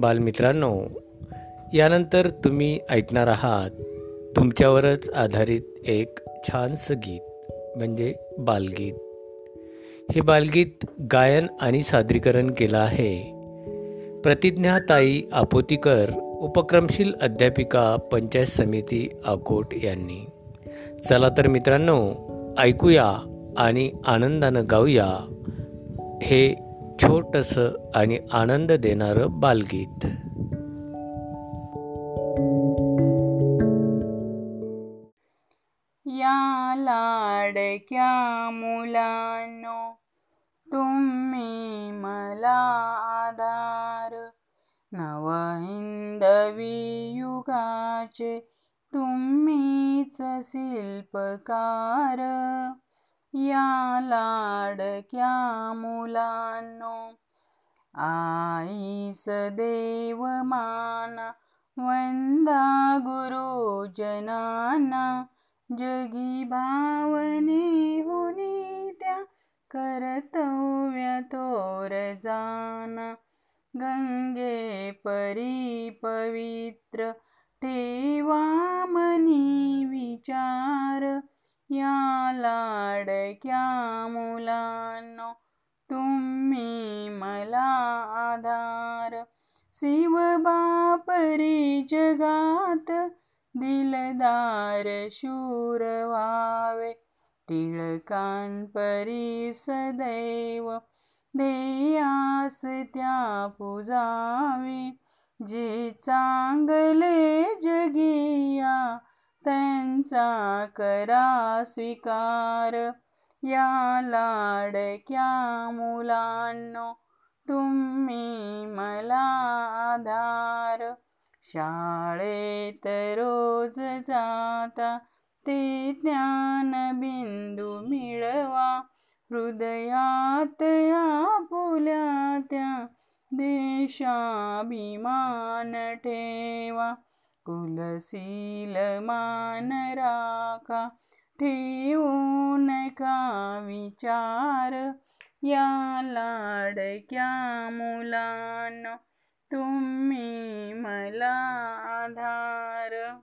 बालमित्रांनो यानंतर तुम्ही ऐकणार आहात तुमच्यावरच आधारित एक छानसं गीत म्हणजे बालगीत. हे बालगीत गायन आणि सादरीकरण केलं आहे. प्रतिज्ञाताई आपोतीकर उपक्रमशील अध्यापिका पंचायत समिती आकोट यांनी. चला तर मित्रांनो ऐकूया आणि आनंदानं गाऊया. हे छोटंसं आणि आनंद देणारं बालगीत. या लाडक्या मुलांनो तुम्ही मला आधार. नव हिंदवी युगाचे तुम्हीच शिल्पकार. या लाडक्या मुलांनो? आईस देव माना वंदा गुरुजनांना जगी भावने होनी त्या कर्तव्य तोर जाना. गंगे परी पवित्र ठेवा मनी विचार या लाडक्या मुलांनो तुम्ही मला आधार शिव बापरी जगात दिलदार शूर व्हावे टिळकांपरी सदैव देयास त्या पुजावे जे चांगले जगिया त्यांचा करा स्वीकार या लाडक्या मुलांनो तुम्ही मला आधार. शाळेत रोज जाता ते ज्ञान बिंदू मिळवा. हृदयात आपुल्या त्या देशाभिमान ठेवा. कुलशील मान राखा. ठेवून नका विचार? या लाडक्या मुलांनो तुम्ही मला आधार